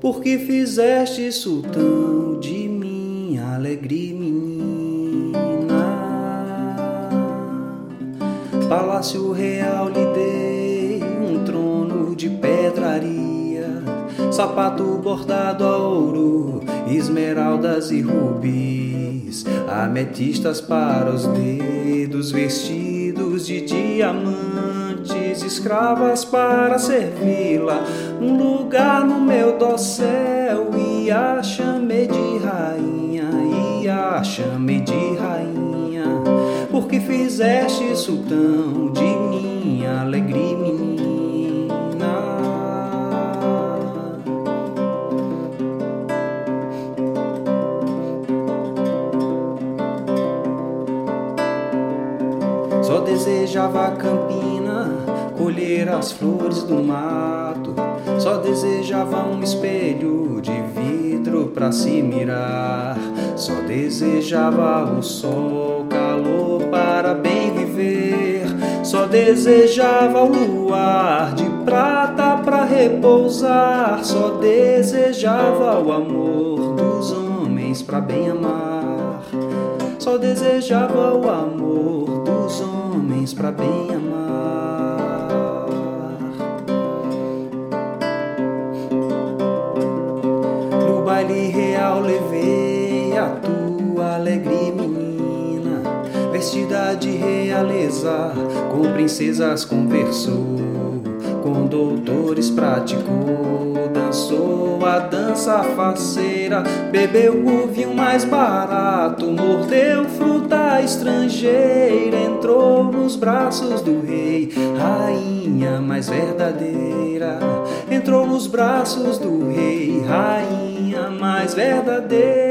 porque fizeste sultão de minha alegre menina. Palácio real lhe dei um trono de pedraria, sapato bordado a ouro, esmeraldas e rubis, ametistas para os dedos, vestidos de diamantes, escravas para servi-la, um lugar no meu dossel e a chamei de rainha, e a chamei de rainha, porque fizeste sultão de minha alegre menina. Só desejava a campina, colher as flores do mato. Só desejava um espelho de vidro para se mirar. Só desejava o sol, calor para bem viver. Só desejava o luar de prata para repousar. Só desejava o amor dos homens para bem amar. Só desejava o amor dos homens para bem amar. Baile real levei a tua alegre menina, vestida de realeza, com princesas conversou, com doutores praticou, dançou a dança faceira, bebeu o vinho mais barato, mordeu fruta estrangeira, entrou nos braços do rei, rainha mais verdadeira, entrou nos braços do rei, rainha mais verdadeira.